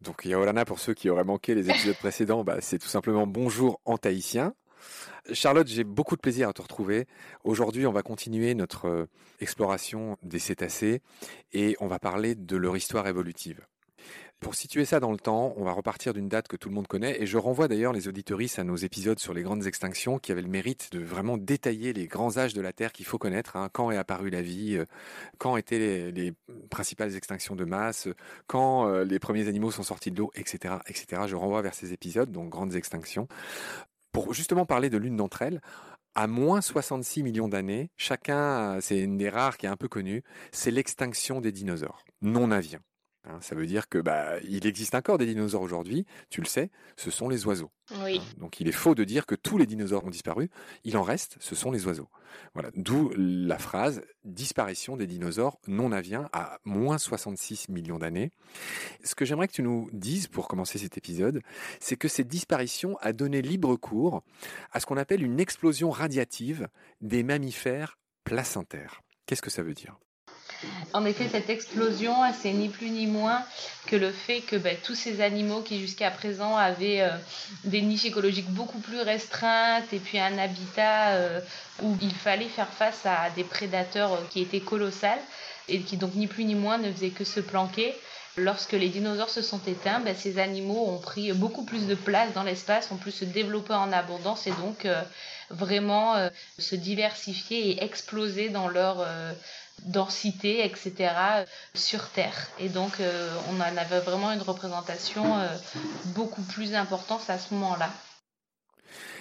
Donc Yaorana, pour ceux qui auraient manqué les épisodes précédents, bah, c'est tout simplement bonjour en tahitien. Charlotte, j'ai beaucoup de plaisir à te retrouver. Aujourd'hui, on va continuer notre euh, exploration des cétacés et on va parler de leur histoire évolutive. Pour situer ça dans le temps, on va repartir d'une date que tout le monde connaît et je renvoie d'ailleurs les auditoristes à nos épisodes sur les grandes extinctions qui avaient le mérite de vraiment détailler les grands âges de la Terre qu'il faut connaître, hein. quand est apparue la vie, euh, quand étaient les, principales extinctions de masse, quand euh, les premiers animaux sont sortis de l'eau, etc., etc. Je renvoie vers ces épisodes, donc grandes extinctions. Pour justement parler de l'une d'entre elles, à moins 66 millions d'années, chacun, c'est une des rares qui est un peu connue, c'est l'extinction des dinosaures non aviens. Hein, ça veut dire que bah, il existe encore des dinosaures aujourd'hui, tu le sais, ce sont les oiseaux. Oui. Hein, donc il est faux de dire que tous les dinosaures ont disparu, il en reste, ce sont les oiseaux. Voilà, d'où la phrase disparition des dinosaures non aviens à moins 66 millions d'années. Ce que j'aimerais que tu nous dises pour commencer cet épisode, c'est que cette disparition a donné libre cours à ce qu'on appelle une explosion radiative des mammifères placentaires. Qu'est-ce que ça veut dire? En effet, cette explosion, c'est ni plus ni moins que le fait que ben, tous ces animaux qui jusqu'à présent avaient euh, des niches écologiques beaucoup plus restreintes et puis un habitat euh, où il fallait faire face à des prédateurs euh, qui étaient colossales et qui donc ni plus ni moins ne faisaient que se planquer. Lorsque les dinosaures se sont éteints, ben, ces animaux ont pris beaucoup plus de place dans l'espace, ont pu se développer en abondance et donc vraiment se diversifier et exploser dans leur densité, etc., sur Terre. Et donc, euh, on en avait vraiment une représentation euh, beaucoup plus importante à ce moment-là.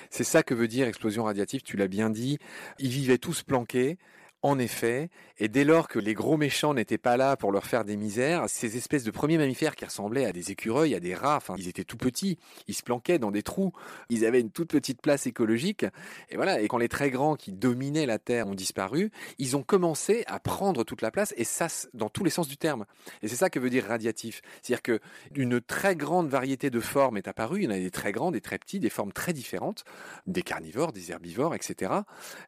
C'est ça que veut dire explosion radiative, tu l'as bien dit. Ils vivaient tous planqués. En effet, et dès lors que les gros méchants n'étaient pas là pour leur faire des misères, ces espèces de premiers mammifères qui ressemblaient à des écureuils, à des rats, enfin, ils étaient tout petits, ils se planquaient dans des trous, ils avaient une toute petite place écologique, et voilà, et quand les très grands qui dominaient la Terre ont disparu, ils ont commencé à prendre toute la place, et ça, dans tous les sens du terme. Et c'est ça que veut dire radiatif. C'est-à-dire que une très grande variété de formes est apparue, il y en a des très grandes, des très petits, des formes très différentes, des carnivores, des herbivores, etc.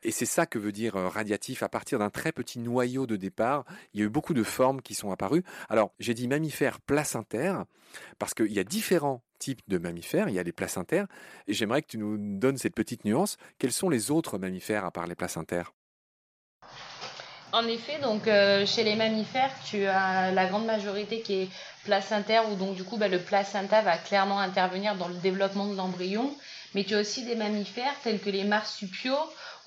Et c'est ça que veut dire euh, radiatif à partir d'un très petit noyau de départ, il y a eu beaucoup de formes qui sont apparues. Alors, j'ai dit mammifères placentaires parce qu'il y a différents types de mammifères. Il y a les placentaires. Et j'aimerais que tu nous donnes cette petite nuance. Quels sont les autres mammifères à part les placentaires en effet, donc euh, chez les mammifères, tu as la grande majorité qui est placentaire, où donc du coup bah, le placenta va clairement intervenir dans le développement de l'embryon. Mais tu as aussi des mammifères tels que les marsupiaux,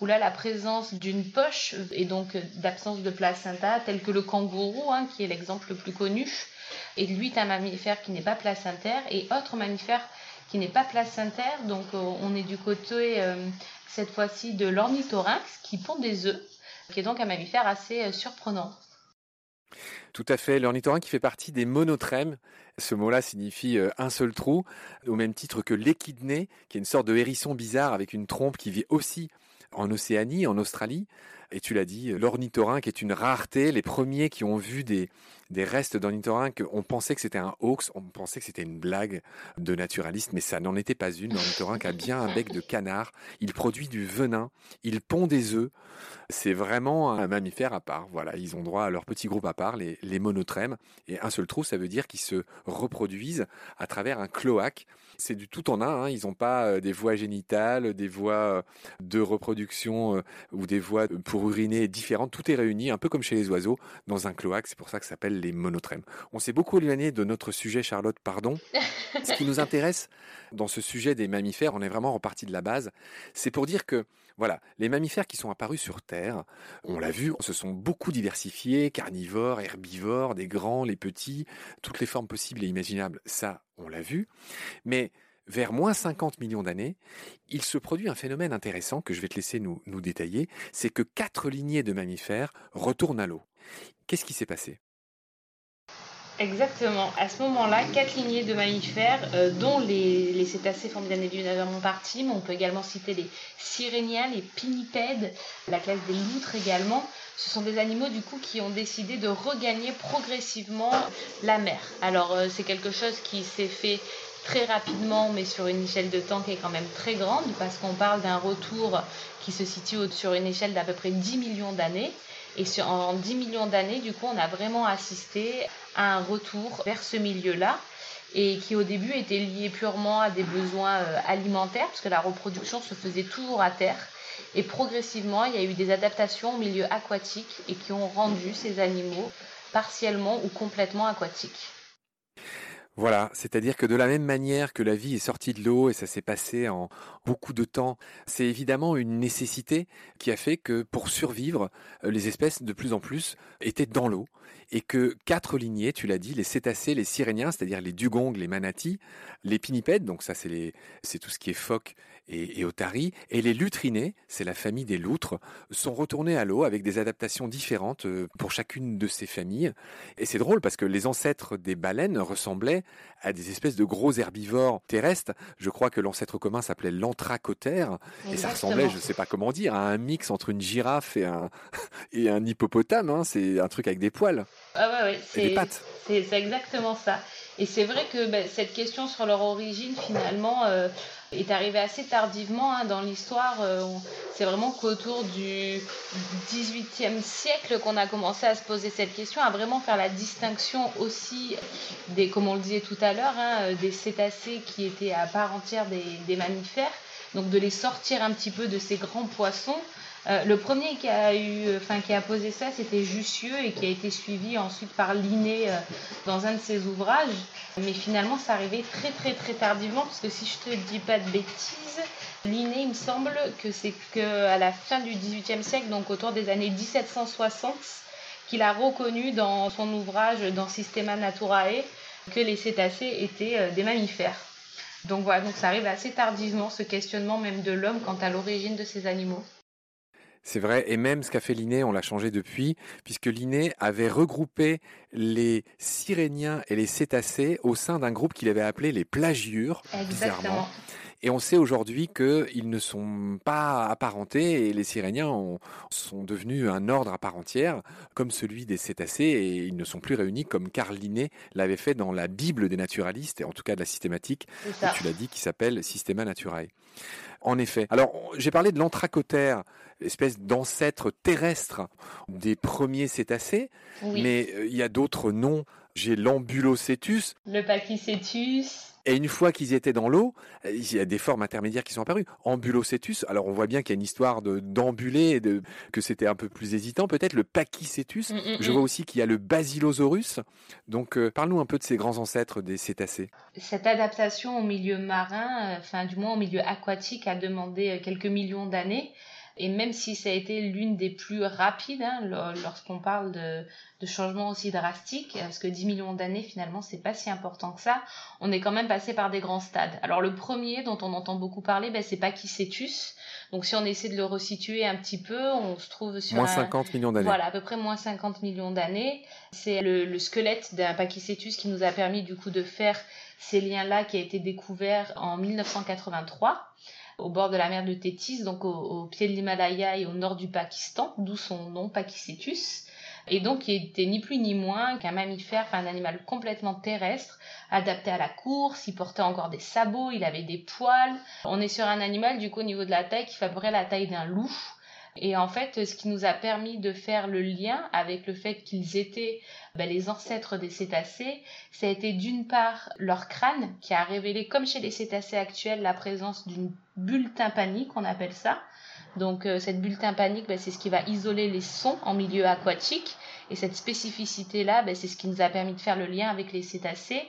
là la présence d'une poche et donc d'absence de placenta, tel que le kangourou, hein, qui est l'exemple le plus connu. Et lui, un mammifère qui n'est pas placentaire, et autre mammifère qui n'est pas placentaire, donc euh, on est du côté euh, cette fois-ci de l'ornithorynx qui pond des œufs qui est donc un mammifère assez euh, surprenant. Tout à fait. L'ornithorynque qui fait partie des monotrèmes. Ce mot-là signifie euh, un seul trou, au même titre que l'échidné, qui est une sorte de hérisson bizarre avec une trompe qui vit aussi en Océanie, en Australie. Et tu l'as dit, l'ornithorynque est une rareté. Les premiers qui ont vu des, restes d'ornithorynque, on pensait que c'était un hoax, on pensait que c'était une blague de naturaliste, mais ça n'en était pas une. L'ornithorynque a bien un bec de canard, il produit du venin, il pond des œufs. C'est vraiment un mammifère à part. Voilà, ils ont droit à leur petit groupe à part, les, les monotrèmes. Et un seul trou, ça veut dire qu'ils se reproduisent à travers un cloaque. C'est du tout en un. Hein. Ils n'ont pas euh, des voies génitales, des voies euh, de reproduction euh, ou des voies pour uriner différentes. Tout est réuni, un peu comme chez les oiseaux, dans un cloaque. C'est pour ça que ça s'appelle les monotrèmes. On s'est beaucoup éloigné de notre sujet, Charlotte, pardon. Ce qui nous intéresse dans ce sujet des mammifères, on est vraiment reparti de la base, c'est pour dire que, voilà, les mammifères qui sont apparus sur Terre, on l'a vu, se sont beaucoup diversifiés, carnivores, herbivores, des grands, les petits, toutes les formes possibles et imaginables, ça, on l'a vu. Mais vers moins 50 millions d'années, il se produit un phénomène intéressant que je vais te laisser nous, détailler, c'est que quatre lignées de mammifères retournent à l'eau. Qu'est-ce qui s'est passé? Exactement. À ce moment-là, quatre lignées de mammifères, euh, dont les, cétacés font bien évidemment partie, mais on peut également citer les siréniens, les pinnipèdes, la classe des loutres également. Ce sont des animaux du coup qui ont décidé de regagner progressivement la mer. Alors euh, c'est quelque chose qui s'est fait très rapidement, mais sur une échelle de temps qui est quand même très grande, parce qu'on parle d'un retour qui se situe sur une échelle d'à peu près 10 millions d'années. Et sur, en 10 millions d'années, du coup, on a vraiment assisté à un retour vers ce milieu-là et qui au début était lié purement à des besoins euh, alimentaires, parce que la reproduction se faisait toujours à terre. Et progressivement, il y a eu des adaptations au milieu aquatique et qui ont rendu ces animaux partiellement ou complètement aquatiques. Voilà, c'est-à-dire que de la même manière que la vie est sortie de l'eau et ça s'est passé en beaucoup de temps, c'est évidemment une nécessité qui a fait que pour survivre, euh, les espèces de plus en plus étaient dans l'eau et que quatre lignées, tu l'as dit, les cétacés, les siréniens, c'est-à-dire les dugongs, les manatis, les pinnipèdes, donc ça c'est tout ce qui est phoque et, et otaries, et les lutrinés, c'est la famille des loutres, sont retournés à l'eau avec des adaptations différentes euh, pour chacune de ces familles. Et c'est drôle parce que les ancêtres des baleines ressemblaient à des espèces de gros herbivores terrestres. Je crois que l'ancêtre commun s'appelait l'antracotère et ça ressemblait, je ne sais pas comment dire, à un mix entre une girafe et un, et un hippopotame. Hein. C'est un truc avec des poils. Ah ouais, c'est, des pattes. C'est, exactement ça. Et c'est vrai que ben, cette question sur leur origine, finalement, euh, est arrivée assez tardivement hein, dans l'histoire. Euh, c'est vraiment qu'autour du XVIIIe siècle qu'on a commencé à se poser cette question, à vraiment faire la distinction aussi des, comme on le disait tout à l'heure, hein, euh, des cétacés qui étaient à part entière des mammifères. Donc de les sortir un petit peu de ces grands poissons euh, le premier qui a eu, enfin qui a posé ça, c'était Jussieu et qui a été suivi ensuite par Linné euh, dans un de ses ouvrages. Mais finalement, ça arrivait très très très tardivement parce que si je te dis pas de bêtises, Linné, il me semble que c'est qu'à la fin du XVIIIe siècle, donc autour des années 1760, qu'il a reconnu dans son ouvrage dans Systema Naturae que les cétacés étaient euh, des mammifères. Donc voilà, donc ça arrive assez tardivement ce questionnement même de l'homme quant à l'origine de ces animaux. C'est vrai, et même ce qu'a fait Linné, on l'a changé depuis, puisque Linné avait regroupé les siréniens et les cétacés au sein d'un groupe qu'il avait appelé les plagiures, bizarrement. Et on sait aujourd'hui qu'ils ne sont pas apparentés et les siréniens sont devenus un ordre à part entière, comme celui des cétacés, et ils ne sont plus réunis comme Carl Linné l'avait fait dans la Bible des naturalistes, et en tout cas de la systématique, tu l'as dit, qui s'appelle Systema Naturae. En effet. Alors, j'ai parlé de l'antracotère, espèce d'ancêtre terrestre des premiers cétacés, mais euh, il y a d'autres noms j'ai l'ambulocétus. Le pachycétus. Et une fois qu'ils étaient dans l'eau, il y a des formes intermédiaires qui sont apparues. Ambulocétus, alors on voit bien qu'il y a une histoire d'ambuler, de, que c'était un peu plus hésitant peut-être. Le pachycétus, Mm, mm, je mm. vois aussi qu'il y a le basilosaurus. Donc euh, parle-nous un peu de ces grands ancêtres des cétacés. Cette adaptation au milieu marin, euh, enfin du moins au milieu aquatique, a demandé euh, quelques millions d'années. Et même si ça a été l'une des plus rapides, hein, lo- lorsqu'on parle de, de changements aussi drastiques, parce que 10 millions d'années finalement c'est pas si important que ça, on est quand même passé par des grands stades. Alors le premier dont on entend beaucoup parler, ben, c'est Pachycétus. Donc si on essaie de le resituer un petit peu, on se trouve sur Moins un, 50 millions d'années. voilà, à peu près moins 50 millions d'années. C'est le, le squelette d'un Pachycétus qui nous a permis du coup de faire ces liens-là qui a été découvert en 1983 au bord de la mer de Tétis, donc au, pied de l'Himalaya et au nord du Pakistan, d'où son nom Pachycétus. Et donc, il était ni plus ni moins qu'un mammifère, un animal complètement terrestre, adapté à la course, il portait encore des sabots, il avait des poils. On est sur un animal, du coup, au niveau de la taille, qui près la taille d'un loup. Et en fait, ce qui nous a permis de faire le lien avec le fait qu'ils étaient ben, les ancêtres des cétacés, ça a été d'une part leur crâne qui a révélé, comme chez les cétacés actuels, la présence d'une bulle tympanique, on appelle ça. Donc euh, cette bulle tympanique, ben, c'est ce qui va isoler les sons en milieu aquatique. Et cette spécificité-là, ben, c'est ce qui nous a permis de faire le lien avec les cétacés.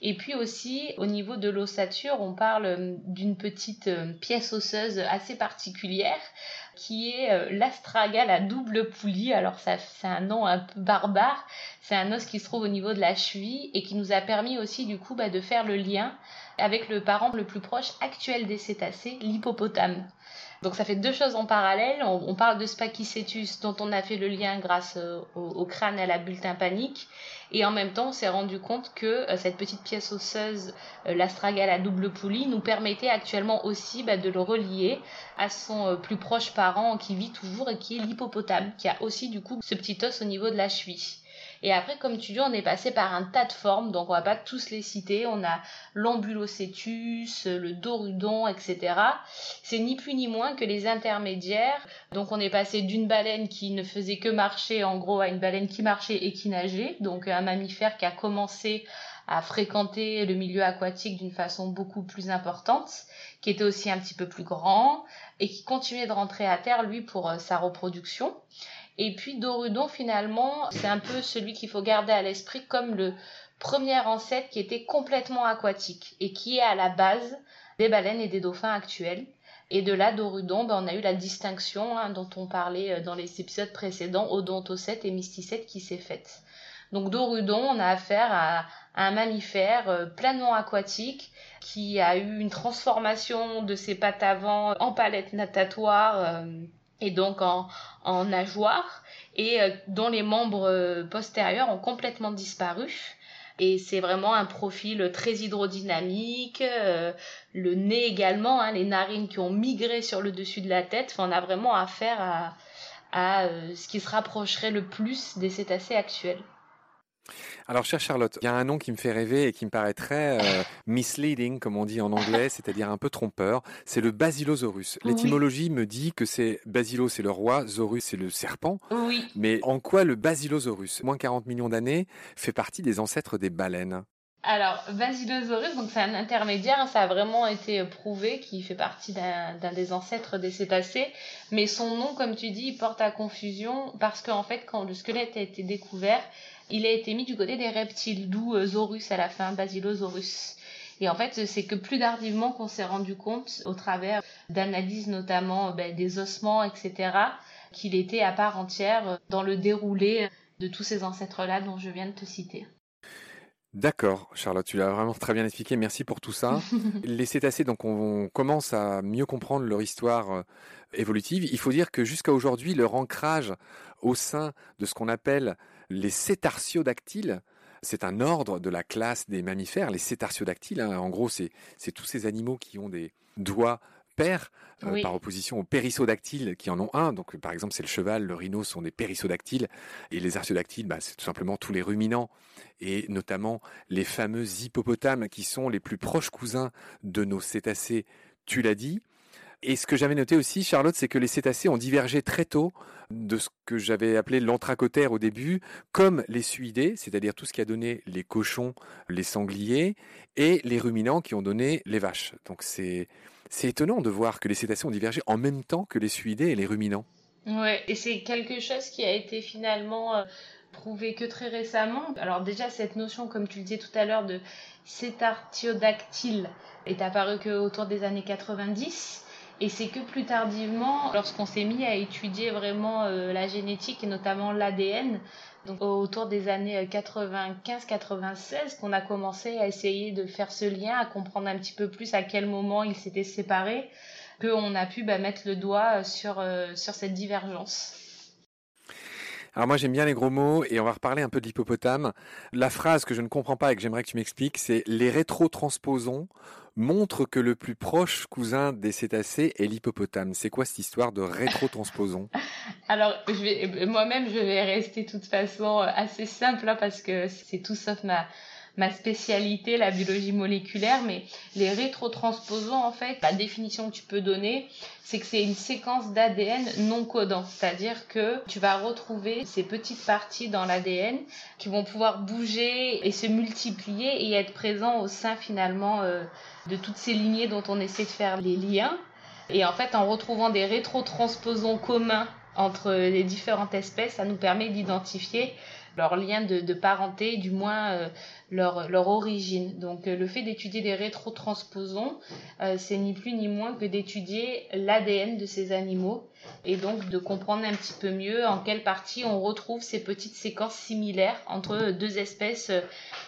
Et puis aussi, au niveau de l'ossature, on parle euh, d'une petite euh, pièce osseuse assez particulière qui est euh, l'astragale à double poulie. Alors ça, c'est un nom un peu barbare. C'est un os qui se trouve au niveau de la cheville et qui nous a permis aussi du coup bah, de faire le lien avec le parent le plus proche actuel des cétacés, l'hippopotame. Donc ça fait deux choses en parallèle. On, parle de Spachycétus dont on a fait le lien grâce euh, au, crâne à la bulle tympanique. Et en même temps, on s'est rendu compte que euh, cette petite pièce osseuse, euh, l'astragale à double poulie, nous permettait actuellement aussi bah, de le relier à son euh, plus proche parent qui vit toujours et qui est l'hippopotame, qui a aussi du coup ce petit os au niveau de la cheville. Et après, comme tu dis, on est passé par un tas de formes, donc on va pas tous les citer. On a l'ambulocétus, le dorudon, etc. C'est ni plus ni moins que les intermédiaires. Donc on est passé d'une baleine qui ne faisait que marcher, en gros, à une baleine qui marchait et qui nageait. Donc un mammifère qui a commencé à fréquenter le milieu aquatique d'une façon beaucoup plus importante, qui était aussi un petit peu plus grand et qui continuait de rentrer à terre, lui, pour euh, sa reproduction. Et puis Dorudon, finalement, c'est un peu celui qu'il faut garder à l'esprit comme le premier ancêtre qui était complètement aquatique et qui est à la base des baleines et des dauphins actuels. Et de là, Dorudon, ben, on a eu la distinction hein, dont on parlait euh, dans les épisodes précédents, odontocète et mysticète qui s'est faite. Donc Dorudon, on a affaire à, un mammifère euh, pleinement aquatique qui a eu une transformation de ses pattes avant en palette natatoire euh, et donc en, en nageoire et euh, dont les membres euh, postérieurs ont complètement disparu. Et c'est vraiment un profil très hydrodynamique, euh, le nez également, hein, les narines qui ont migré sur le dessus de la tête. Enfin, on a vraiment affaire à, à euh, ce qui se rapprocherait le plus des cétacés actuels. Alors, chère Charlotte, il y a un nom qui me fait rêver et qui me paraît très euh, misleading, comme on dit en anglais, c'est-à-dire un peu trompeur. C'est le Basilosaurus. Oui. L'étymologie me dit que c'est Basilo, c'est le roi, Saurus, c'est le serpent. Oui, Mais en quoi le Basilosaurus, moins 40 millions d'années, fait partie des ancêtres des baleines? Alors, Basilosaurus, donc c'est un intermédiaire, hein, ça a vraiment été prouvé qu'il fait partie d'un des ancêtres des cétacés, mais son nom, comme tu dis, il porte à confusion parce qu'en fait, quand le squelette a été découvert, il a été mis du côté des reptiles, d'où euh, Saurus à la fin, Basilosaurus. Et en fait, c'est que plus tardivement qu'on s'est rendu compte, au travers d'analyses notamment ben, des ossements, etc., qu'il était à part entière dans le déroulé de tous ces ancêtres-là dont je viens de te citer. D'accord, Charlotte, tu l'as vraiment très bien expliqué. Merci pour tout ça. Les cétacés, donc, on commence à mieux comprendre leur histoire euh, évolutive. Il faut dire que jusqu'à aujourd'hui, leur ancrage au sein de ce qu'on appelle les cétartiodactyles, c'est un ordre de la classe des mammifères. Les cétartiodactyles, hein, en gros, c'est c'est tous ces animaux qui ont des doigts euh, Oui. par opposition aux périssodactyles qui en ont un. Donc, par exemple, c'est le cheval, le rhino sont des périssodactyles. Et les artiodactyles, bah, c'est tout simplement tous les ruminants et notamment les fameux hippopotames qui sont les plus proches cousins de nos cétacés, tu l'as dit. Et ce que j'avais noté aussi, Charlotte, c'est que les cétacés ont divergé très tôt de ce que j'avais appelé l'anthracotère au début, comme les suidés, c'est-à-dire tout ce qui a donné les cochons, les sangliers, et les ruminants qui ont donné les vaches. Donc c'est étonnant de voir que les cétacés ont divergé en même temps que les suidés et les ruminants. Ouais, et c'est quelque chose qui a été finalement euh, prouvé que très récemment. Alors déjà, cette notion, comme tu le disais tout à l'heure, de cétartiodactyle est apparue qu'autour des années 90. Et c'est que plus tardivement, lorsqu'on s'est mis à étudier vraiment euh, la génétique et notamment l'ADN, donc autour des années 95-96, qu'on a commencé à essayer de faire ce lien, à comprendre un petit peu plus à quel moment ils s'étaient séparés, qu'on a pu bah, mettre le doigt sur, euh, sur cette divergence. Alors moi j'aime bien les gros mots et on va reparler un peu de l'hippopotame. La phrase que je ne comprends pas et que j'aimerais que tu m'expliques, c'est les rétrotransposons montrent que le plus proche cousin des cétacés est l'hippopotame. C'est quoi cette histoire de rétrotransposons? Alors moi-même je vais rester de toute façon assez simple hein, parce que c'est tout sauf ma ma spécialité, la biologie moléculaire, mais les rétrotransposons, en fait, la définition que tu peux donner, c'est que c'est une séquence d'ADN non codant. C'est-à-dire que tu vas retrouver ces petites parties dans l'ADN qui vont pouvoir bouger et se multiplier et être présents au sein finalement euh, de toutes ces lignées dont on essaie de faire les liens. Et en fait, en retrouvant des rétrotransposons communs entre les différentes espèces, ça nous permet d'identifier leur lien de, parenté, du moins euh, leur, origine. Donc euh, le fait d'étudier des rétrotransposons, euh, c'est ni plus ni moins que d'étudier l'ADN de ces animaux et donc de comprendre un petit peu mieux en quelle partie on retrouve ces petites séquences similaires entre deux espèces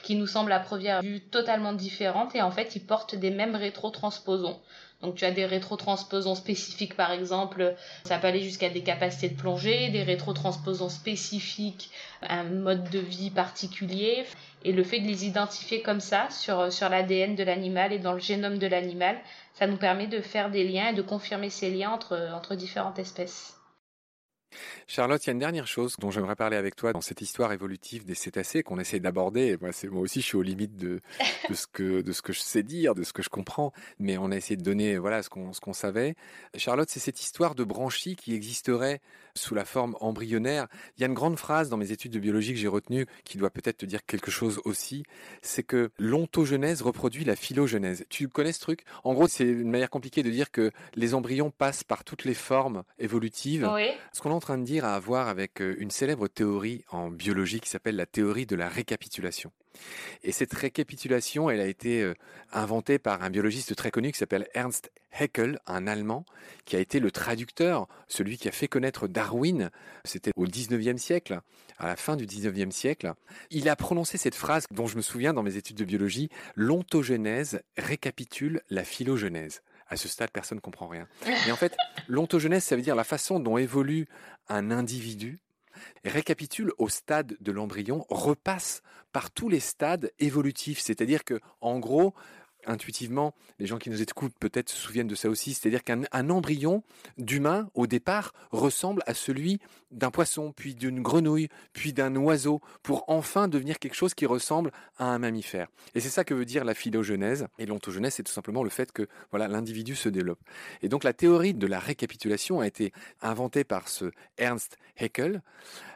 qui nous semblent à première vue totalement différentes et en fait ils portent des mêmes rétrotransposons. Donc tu as des rétrotransposons spécifiques par exemple, ça peut aller jusqu'à des capacités de plongée, des rétrotransposons spécifiques, un mode de vie particulier. Et le fait de les identifier comme ça sur, sur l'ADN de l'animal et dans le génome de l'animal, ça nous permet de faire des liens et de confirmer ces liens entre, entre différentes espèces. Charlotte, il y a une dernière chose dont j'aimerais parler avec toi dans cette histoire évolutive des cétacés qu'on essaie d'aborder. Moi, moi aussi, je suis aux limites de, de, ce que, de ce que je sais dire, de ce que je comprends, mais on a essayé de donner voilà, ce qu'on qu'on savait. Charlotte, c'est cette histoire de branchies qui existerait sous la forme embryonnaire. Il y a une grande phrase dans mes études de biologie que j'ai retenue qui doit peut-être te dire quelque chose aussi, c'est que l'ontogenèse reproduit la phylogenèse. Tu connais ce truc? En gros, c'est une manière compliquée de dire que les embryons passent par toutes les formes évolutives. Oui. Ce qu'on est en train de dire à voir avec euh, une célèbre théorie en biologie qui s'appelle la théorie de la récapitulation. Et cette récapitulation, elle a été euh, inventée par un biologiste très connu qui s'appelle Ernst Haeckel, un Allemand, qui a été le traducteur, celui qui a fait connaître Darwin. C'était au 19e siècle, à la fin du 19e siècle. Il a prononcé cette phrase dont je me souviens dans mes études de biologie, l'ontogénèse récapitule la phylogenèse. À ce stade, personne ne comprend rien. Mais en fait, l'ontogenèse, ça veut dire la façon dont évolue un individu récapitule au stade de l'embryon, repasse par tous les stades évolutifs. C'est-à-dire que, en gros, intuitivement, les gens qui nous écoutent peut-être se souviennent de ça aussi, c'est-à-dire qu'un embryon d'humain, au départ, ressemble à celui d'un poisson, puis d'une grenouille, puis d'un oiseau, pour enfin devenir quelque chose qui ressemble à un mammifère. Et c'est ça que veut dire la phylogenèse. Et l'ontogenèse, c'est tout simplement le fait que voilà l'individu se développe. Et donc la théorie de la récapitulation a été inventée par ce Ernst Haeckel.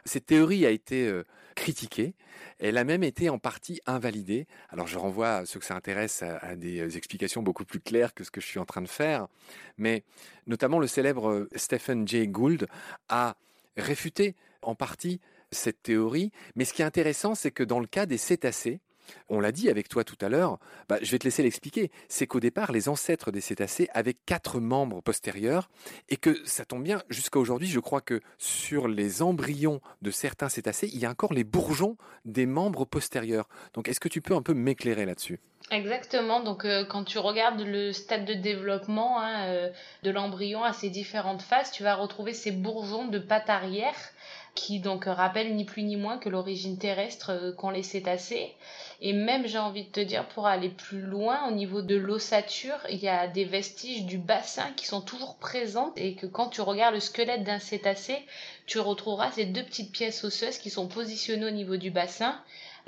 Cette théorie a été euh, critiquée. Elle a même été en partie invalidée. Alors je renvoie à ceux que ça intéresse à, des explications beaucoup plus claires que ce que je suis en train de faire. Mais notamment le célèbre euh, Stephen Jay Gould a réfuté en partie cette théorie. Mais ce qui est intéressant, c'est que dans le cas des cétacés, on l'a dit avec toi tout à l'heure, bah, je vais te laisser l'expliquer. C'est qu'au départ, les ancêtres des cétacés avaient quatre membres postérieurs et que ça tombe bien, jusqu'à aujourd'hui, je crois que sur les embryons de certains cétacés, il y a encore les bourgeons des membres postérieurs. Donc est-ce que tu peux un peu m'éclairer là-dessus? Exactement. Donc, euh, quand tu regardes le stade de développement hein, euh, de l'embryon à ses différentes phases, tu vas retrouver ces bourgeons de pattes arrière qui donc rappellent ni plus ni moins que l'origine terrestre euh, qu'ont les cétacés. Et même, j'ai envie de te dire, pour aller plus loin, au niveau de l'ossature, il y a des vestiges du bassin qui sont toujours présents et que quand tu regardes le squelette d'un cétacé, tu retrouveras ces deux petites pièces osseuses qui sont positionnées au niveau du bassin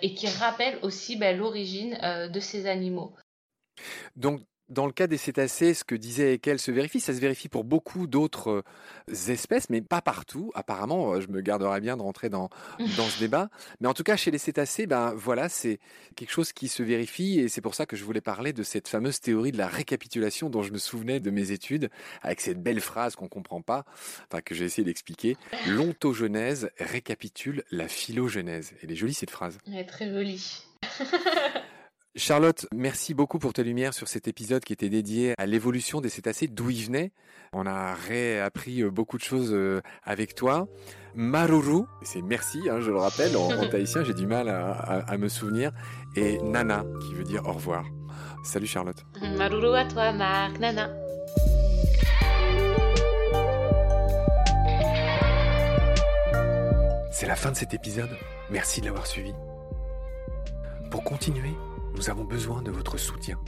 et qui rappellent aussi ben, l'origine euh, de ces animaux. Dans le cas des cétacés, ce que disait Ekel se vérifie. Ça se vérifie pour beaucoup d'autres euh, espèces, mais pas partout. Apparemment, euh, je me garderais bien de rentrer dans, dans ce débat. Mais en tout cas, chez les cétacés, ben voilà, c'est quelque chose qui se vérifie et c'est pour ça que je voulais parler de cette fameuse théorie de la récapitulation dont je me souvenais de mes études avec cette belle phrase qu'on comprend pas, enfin que j'ai essayé d'expliquer. L'ontogenèse récapitule la phylogenèse. Elle est jolie cette phrase. Elle est très jolie. Charlotte, merci beaucoup pour ta lumière sur cet épisode qui était dédié à l'évolution des cétacés, d'où ils venaient. On a réappris euh, beaucoup de choses euh, avec toi. Maruru, c'est merci, hein, je le rappelle, en, en tahitien, j'ai du mal à, à, à, me souvenir. Et Nana, qui veut dire au revoir. Salut Charlotte. Maruru à toi, Marc. Nana. C'est la fin de cet épisode. Merci de l'avoir suivi. Pour continuer, nous avons besoin de votre soutien.